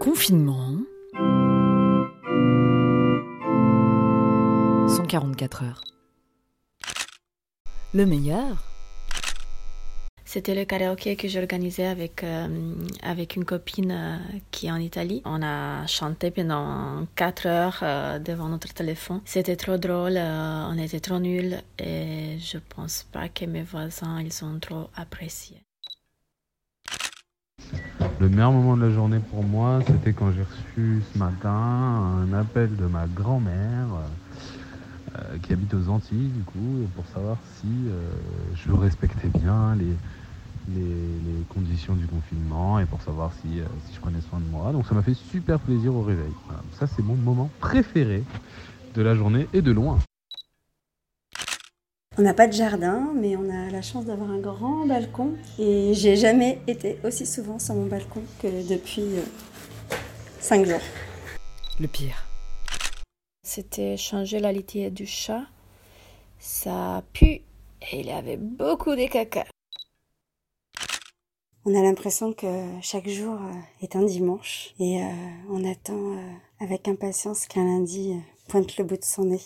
Confinement. 144 heures. Le meilleur C'était le karaoké que j'organisais avec, euh, une copine euh, qui est en Italie. On a chanté pendant 4 heures euh, devant notre téléphone. C'était trop drôle, on était trop nuls et je pense pas que mes voisins ils ont trop apprécié. Le meilleur moment de la journée pour moi, c'était quand j'ai reçu ce matin un appel de ma grand-mère euh, euh, qui habite aux Antilles, du coup, pour savoir si euh, je respectais bien les, les, les conditions du confinement et pour savoir si, euh, si je prenais soin de moi. Donc ça m'a fait super plaisir au réveil. Ça, c'est mon moment préféré de la journée et de loin. On n'a pas de jardin, mais on a la chance d'avoir un grand balcon. Et j'ai jamais été aussi souvent sur mon balcon que depuis 5 jours. Le pire. C'était changer la litière du chat. Ça pue et il y avait beaucoup de caca. On a l'impression que chaque jour euh, est un dimanche et euh, on attend euh, avec impatience qu'un lundi euh, pointe le bout de son nez.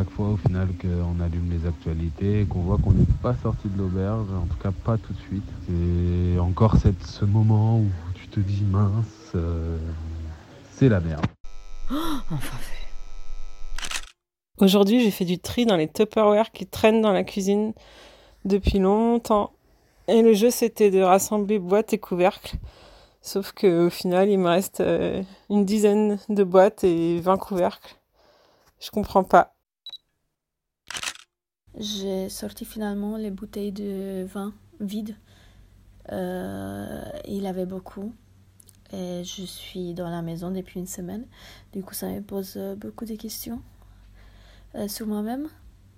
Chaque fois, au final, qu'on allume les actualités qu'on voit qu'on n'est pas sorti de l'auberge, en tout cas pas tout de suite. C'est encore cette, ce moment où tu te dis mince, euh, c'est la merde. Enfin fait. Aujourd'hui, j'ai fait du tri dans les Tupperware qui traînent dans la cuisine depuis longtemps. Et le jeu, c'était de rassembler boîtes et couvercles. Sauf que au final, il me reste euh, une dizaine de boîtes et 20 couvercles. Je comprends pas. J'ai sorti finalement les bouteilles de vin vides. Euh, il avait beaucoup. Et je suis dans la maison depuis une semaine. Du coup, ça me pose euh, beaucoup de questions euh, sur moi-même.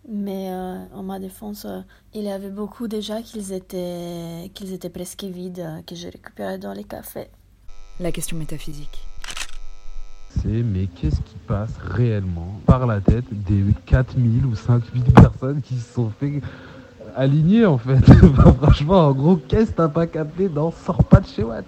Mais euh, en ma défense, il y avait beaucoup déjà qu'ils étaient, qu'ils étaient presque vides, que j'ai récupéré dans les cafés. La question métaphysique. C'est mais qu'est-ce qui passe réellement par la tête des 4000 ou 5000 personnes qui se sont fait aligner en fait? Franchement, en gros, qu'est-ce que t'as pas capté dans Sors pas de chez Watt?